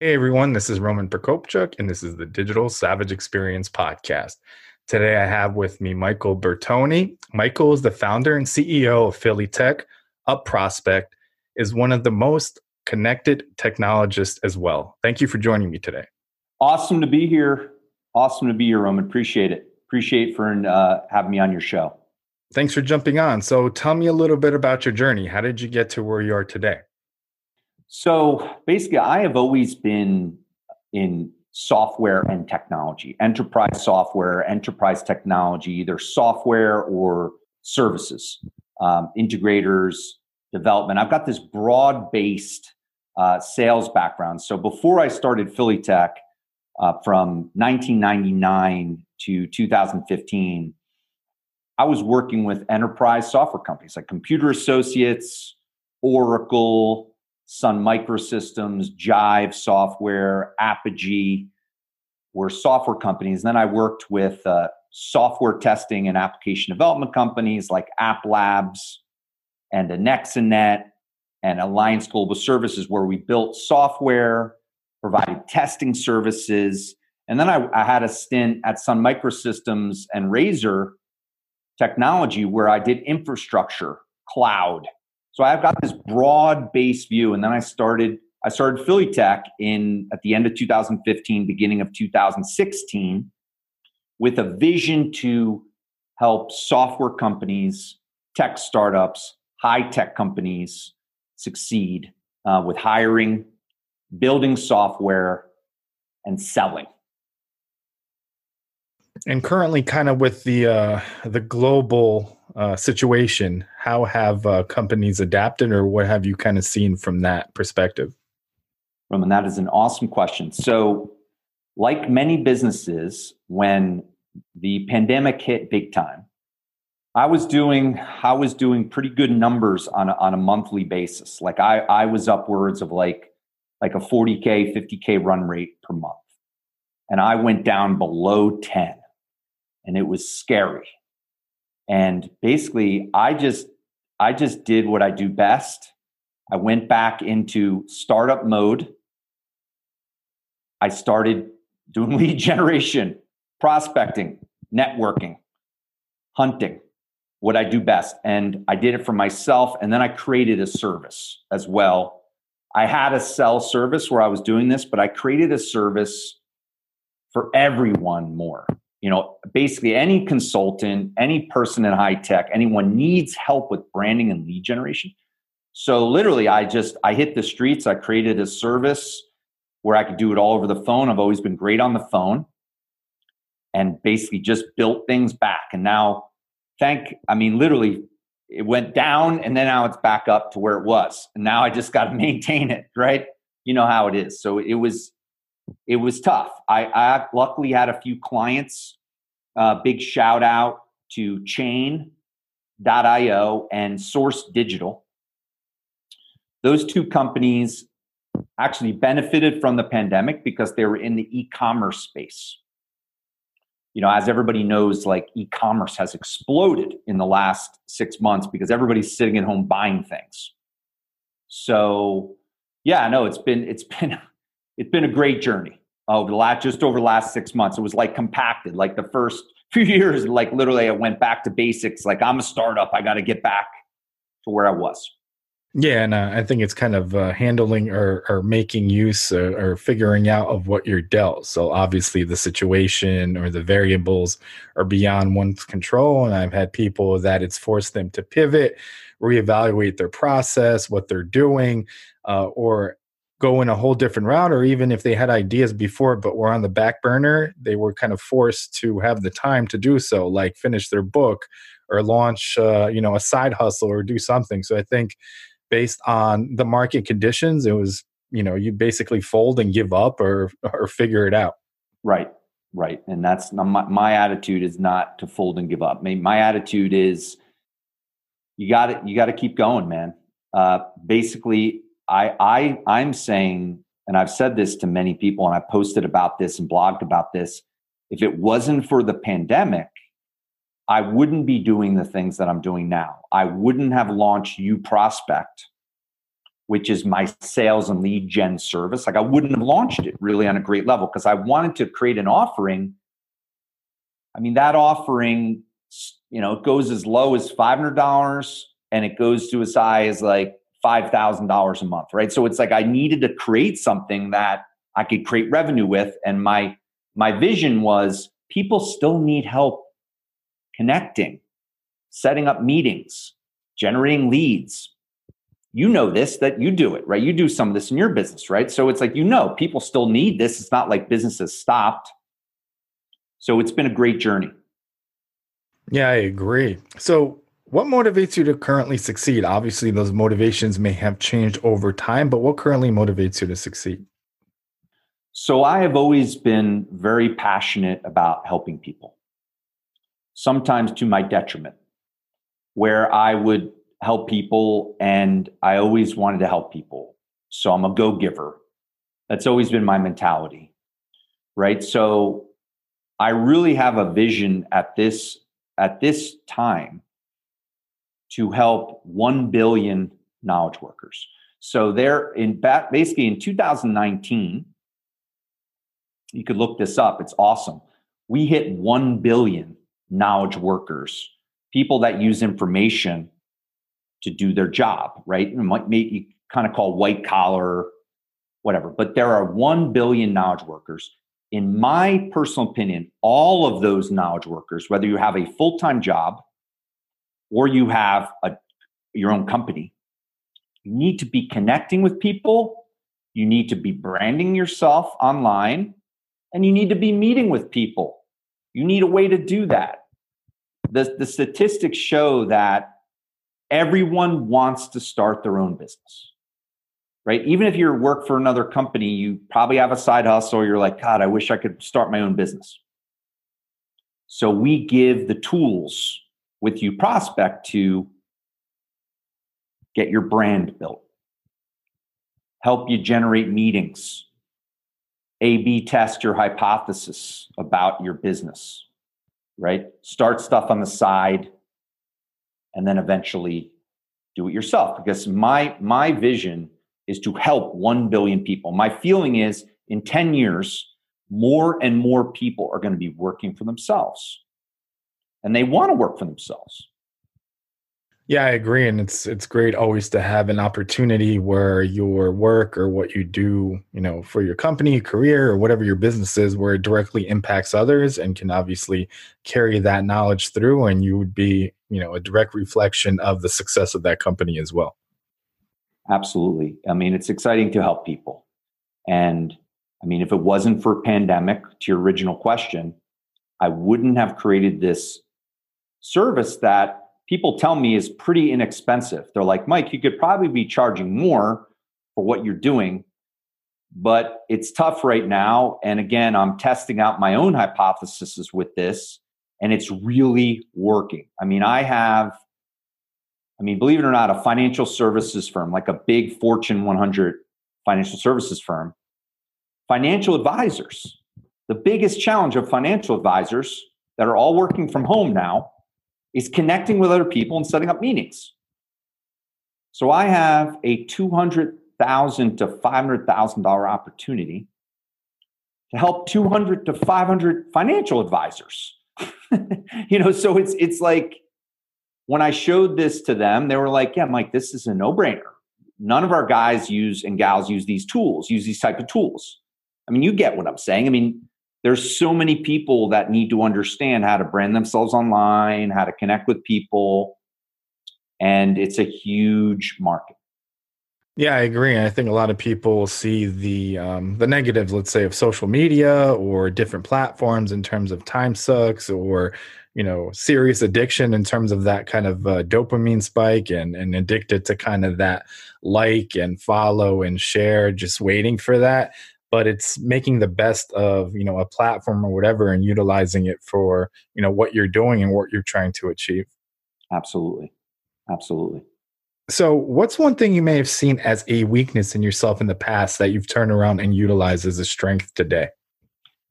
Hey everyone, this is Roman Prokopchuk, and this is the Digital Savage Experience Podcast. Today I have with me Michael Bertoni. Michael is the founder and CEO of Philly Tech. Up Prospect is one of the most connected technologists as well. Thank you for joining me today. Awesome to be here. Awesome to be here, Roman. Appreciate it. Appreciate for uh, having me on your show. Thanks for jumping on. So, tell me a little bit about your journey. How did you get to where you are today? So basically, I have always been in software and technology, enterprise software, enterprise technology, either software or services, um, integrators, development. I've got this broad based uh, sales background. So before I started Philly Tech uh, from 1999 to 2015, I was working with enterprise software companies like Computer Associates, Oracle, Sun Microsystems, Jive Software, Apigee were software companies. Then I worked with uh, software testing and application development companies like App Labs and Anexinet and Alliance Global Services, where we built software, provided testing services. And then I, I had a stint at Sun Microsystems and Razor Technology, where I did infrastructure, cloud, so I've got this broad base view, and then I started. I started Philly Tech in at the end of 2015, beginning of 2016, with a vision to help software companies, tech startups, high tech companies succeed uh, with hiring, building software, and selling. And currently, kind of with the uh, the global uh, situation, how have uh, companies adapted, or what have you kind of seen from that perspective? Roman, that is an awesome question. So, like many businesses, when the pandemic hit big time, I was doing I was doing pretty good numbers on a, on a monthly basis. Like I I was upwards of like like a 40k 50k run rate per month, and I went down below 10, and it was scary and basically i just i just did what i do best. I went back into startup mode. I started doing lead generation prospecting networking hunting what i do best. And i did it for myself and then i created a service as well. I had a sell service where i was doing this but i created a service for everyone more you know basically any consultant any person in high tech anyone needs help with branding and lead generation. So literally i just i hit the streets. I created a service where i could do it all over the phone. I've always been great on the phone and basically just built things back. And now thank i mean literally it went down and then now it's back up to where it was. And now i just got to maintain it right? You know how it is. So it was it was tough. I, I luckily had a few clients. Uh, big shout out to Chain.io and Source Digital. Those two companies actually benefited from the pandemic because they were in the e-commerce space. You know, as everybody knows, like e-commerce has exploded in the last six months because everybody's sitting at home buying things. So, yeah, no, it's been it's been it's been a great journey over the last just over the last six months. It was like compacted, like the first few years, like literally I went back to basics. Like I'm a startup, I got to get back to where I was. Yeah, and uh, I think it's kind of uh, handling or, or making use or, or, figuring out of what you're dealt. So obviously, the situation or the variables are beyond one's control, and I've had people that it's forced them to pivot, reevaluate their process, what they're doing, uh, or go in a whole different route or even if they had ideas before but were on the back burner they were kind of forced to have the time to do so like finish their book or launch uh, you know a side hustle or do something. So i think based on the market conditions it was you know you basically fold and give up or or figure it out. Right right. And that's my, my attitude is not to fold and give up. Mean, my attitude is you got to you got to keep going man. Uh, basically i i i'm saying and i've said this to many people and i posted about this and blogged about this if it wasn't for the pandemic i wouldn't be doing the things that i'm doing now i wouldn't have launched you prospect which is my sales and lead gen service. Like I wouldn't have launched it really on a great level because I wanted to create an offering. I mean, that offering, you know, it goes as low as $500 and it goes to as high as like $5,000 a month, right? So it's like I needed to create something that I could create revenue with. And my, my vision was people still need help connecting, setting up meetings, generating leads, you know this that you do it right? You do some of this in your business right? So it's like you know people still need this. It's not like business has stopped. So it's been a great journey. Yeah i agree. So what motivates you to currently succeed obviously those motivations may have changed over time but what currently motivates you to succeed so i have always been very passionate about helping people sometimes to my detriment where i would help people and I always wanted to help people. So I'm a go giver. That's always been my mentality. Right. So I really have a vision at this at this time to help 1 billion knowledge workers. So they're in basically in 2019 you could look this up. It's awesome. We hit 1 billion knowledge workers, people that use information to do their job, right? You might you kind of call white collar, whatever. But there are 1 billion knowledge workers. In my personal opinion, all of those knowledge workers, whether you have a full time job or you have a, your own company, you need to be connecting with people. You need to be branding yourself online and you need to be meeting with people. You need a way to do that. The, the statistics show that everyone wants to start their own business right even if you work for another company you probably have a side hustle you're like god i wish i could start my own business so we give the tools with you prospect to get your brand built. Help you generate meetings. A b test your hypothesis about your business right? Start stuff on the side and then eventually do it yourself because my my vision is to help 1 billion people. My feeling is in 10 years more and more people are going to be working for themselves and they want to work for themselves yeah, I agree, and it's it's great always to have an opportunity where your work or what you do, you know, for your company, career, or whatever your business is, where it directly impacts others and can obviously carry that knowledge through, and you would be, you know, a direct reflection of the success of that company as well. Absolutely. I mean, it's exciting to help people, and I mean, if it wasn't for pandemic, to your original question, I wouldn't have created this service that people tell me is pretty inexpensive. They're like, Mike, you could probably be charging more for what you're doing, but it's tough right now. And again, I'm testing out my own hypotheses with this, and it's really working. I mean, I have, I mean, believe it or not, a financial services firm, like a big Fortune 100 financial services firm, financial advisors. The biggest challenge of financial advisors that are all working from home now is connecting with other people and setting up meetings. So I have a 200,000 to $500,000 opportunity to help 200 to 500 financial advisors. you know, so it's it's like when I showed this to them, they were like, "Yeah, Mike, this is a no-brainer. None of our guys use and gals use these tools, use these type of tools." I mean, you get what I'm saying. I mean, there's so many people that need to understand how to brand themselves online, how to connect with people, and it's a huge market. Yeah, I agree. I think a lot of people see the um, the negatives, let's say, of social media or different platforms in terms of time sucks or you know serious addiction in terms of that kind of uh, dopamine spike and and addicted to kind of that like and follow and share just waiting for that but it's making the best of you know a platform or whatever and utilizing it for you know what you're doing and what you're trying to achieve absolutely absolutely so what's one thing you may have seen as a weakness in yourself in the past that you've turned around and utilized as a strength today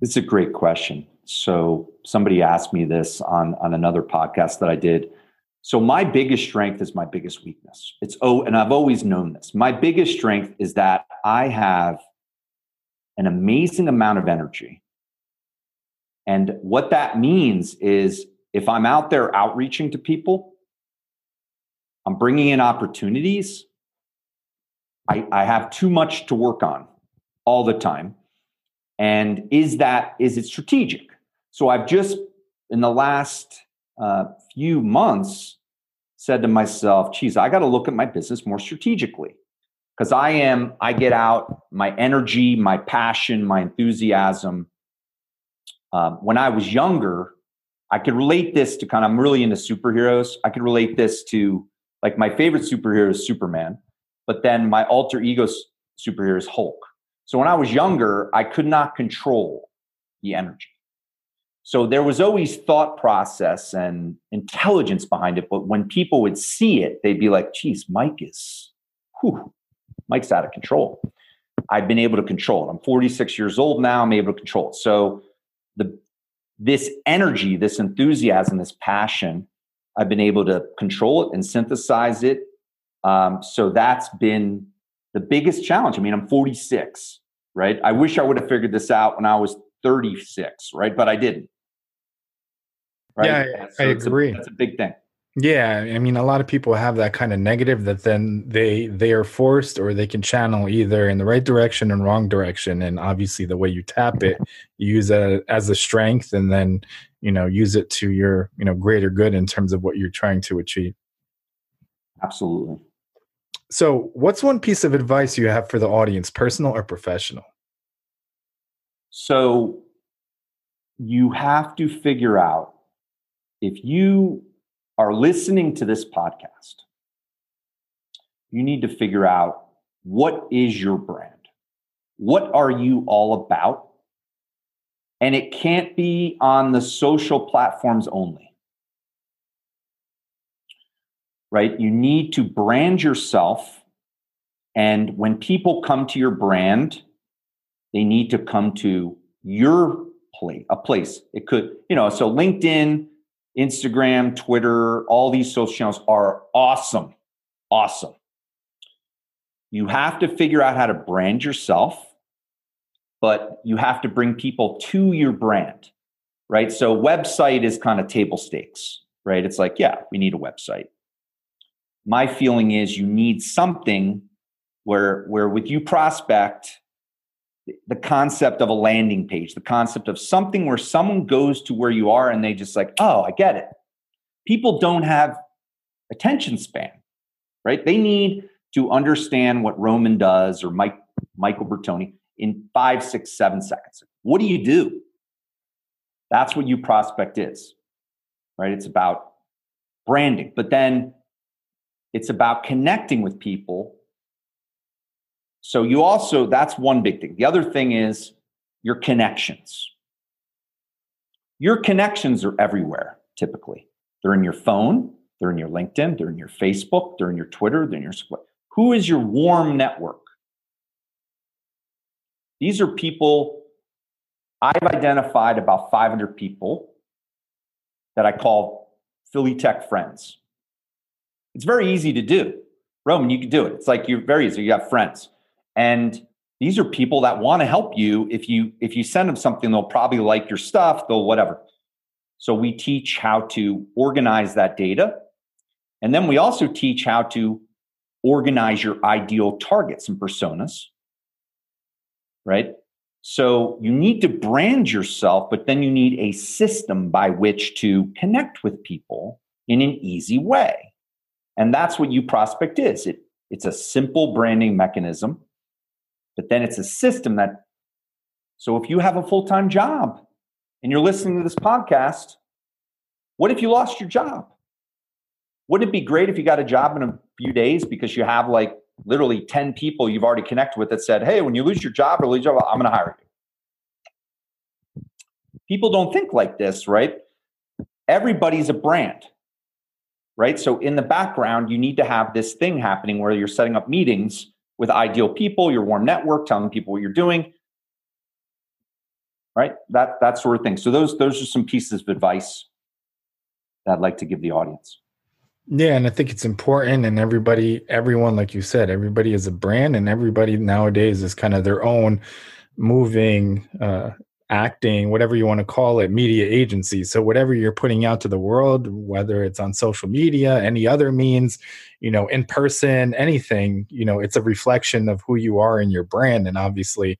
it's a great question so somebody asked me this on on another podcast that I did. So my biggest strength is my biggest weakness. It's oh, and I've always known this. My biggest strength is that I have an amazing amount of energy. And what that means is if I'm out there outreaching to people, I'm bringing in opportunities. I, I have too much to work on all the time. And is that, is it strategic? So I've just, in the last uh, few months, said to myself, geez, I got to look at my business more strategically. Because I am, I get out my energy, my passion, my enthusiasm. Um, when I was younger, I could relate this to kind of, I'm really into superheroes. I could relate this to like my favorite superhero is Superman, but then my alter ego superhero is Hulk. So when I was younger, I could not control the energy. So there was always thought process and intelligence behind it. But when people would see it, they'd be like, geez, Mike is, whew, Mike's out of control. I've been able to control it. I'm 46 years old now. I'm able to control it. So the this energy, this enthusiasm, this passion, I've been able to control it and synthesize it. Um, so that's been the biggest challenge. I mean, I'm 46, right? I wish I would have figured this out when I was 36, right? But I didn't right? Yeah, so I agree. A, that's a big thing. Yeah, I mean, a lot of people have that kind of negative that then they they are forced or they can channel either in the right direction and wrong direction. And obviously, the way you tap it, you use it as a strength, and then you know use it to your you know greater good in terms of what you're trying to achieve. Absolutely. So, what's one piece of advice you have for the audience, personal or professional? So, you have to figure out if you are listening to this podcast, you need to figure out what is your brand? What are you all about? And it can't be on the social platforms only. Right? You need to brand yourself. And when people come to your brand, they need to come to your place, a place. It could, you know, so LinkedIn, Instagram, Twitter, all these social channels are awesome. Awesome. You have to figure out how to brand yourself, but you have to bring people to your brand, right? So, website is kind of table stakes, right? It's like, yeah, we need a website. My feeling is you need something where, where with you prospect, the concept of a landing page, the concept of something where someone goes to where you are and they just like, oh, I get it. People don't have attention span, right? They need to understand what Roman does or Mike Michael Bertoni in five, six, seven seconds. What do you do? That's what you prospect is, right? It's about branding, but then it's about connecting with people so you also, that's one big thing. The other thing is your connections. Your connections are everywhere, typically. They're in your phone, they're in your LinkedIn, they're in your Facebook, they're in your Twitter, they're in your who is your warm network? These are people I've identified about 500 people that I call Philly Tech friends. It's very easy to do. Roman, you can do it. It's like you're very easy. You have friends. And these are people that want to help you. If you if you send them something, they'll probably like your stuff, they'll whatever. So we teach how to organize that data. And then we also teach how to organize your ideal targets and personas. Right? So you need to brand yourself, but then you need a system by which to connect with people in an easy way. And that's what you prospect is. It, it's a simple branding mechanism but then it's a system that, so if you have a full time job and you're listening to this podcast, What if you lost your job? Wouldn't it be great if you got a job in a few days because you have like literally 10 people you've already connected with that said, Hey, when you lose your job or lose your job, I'm going to hire you. People don't think like this, right? Everybody's a brand, right? So in the background, you need to have this thing happening where you're setting up meetings with ideal people, your warm network, telling people what you're doing, right? That that sort of thing. So those those are some pieces of advice that I'd like to give the audience. Yeah, and I think it's important and everybody everyone like you said, everybody is a brand and everybody nowadays is kind of their own moving uh acting, whatever you want to call it, media agency. So whatever you're putting out to the world, whether it's on social media, any other means, you know, in person, anything, you know, it's a reflection of who you are and your brand. And obviously,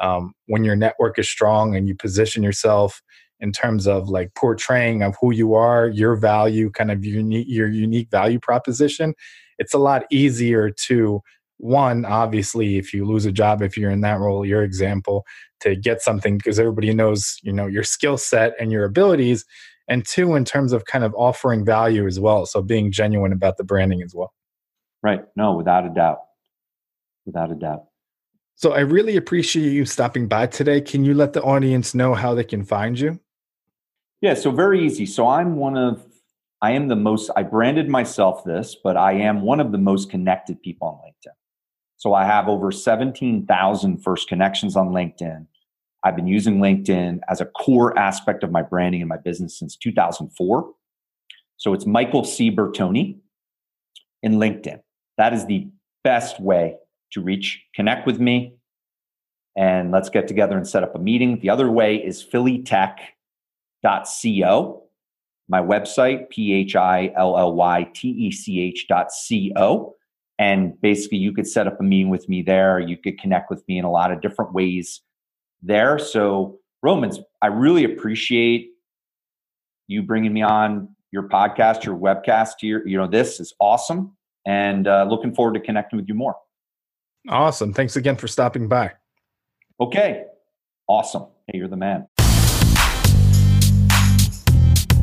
um, when your network is strong and you position yourself in terms of like portraying of who you are, your value, kind of unique, your unique value proposition, it's a lot easier to one obviously if you lose a job if you're in that role your example to get something because everybody knows you know your skill set and your abilities and two in terms of kind of offering value as well so being genuine about the branding as well. Right. No without a doubt. Without a doubt. So i really appreciate you stopping by today. Can you let the audience know how they can find you? Yeah so very easy. So i'm one of i am the most i branded myself this but i am one of the most connected people on linkedin so I have over 17,000 first connections on LinkedIn. I've been using LinkedIn as a core aspect of my branding and my business since 2004. So it's Michael C. Bertoni in LinkedIn. That is the best way to reach, connect with me, and let's get together and set up a meeting. The other way is phillytech.co, my website, P H I L L Y T E C H.co. And basically, you could set up a meeting with me there. You could connect with me in a lot of different ways there. So, Romans, I really appreciate you bringing me on your podcast, your webcast. Your, you know, this is awesome, and uh, looking forward to connecting with you more. Awesome. Thanks again for stopping by. Okay. Awesome. Hey, you're the man.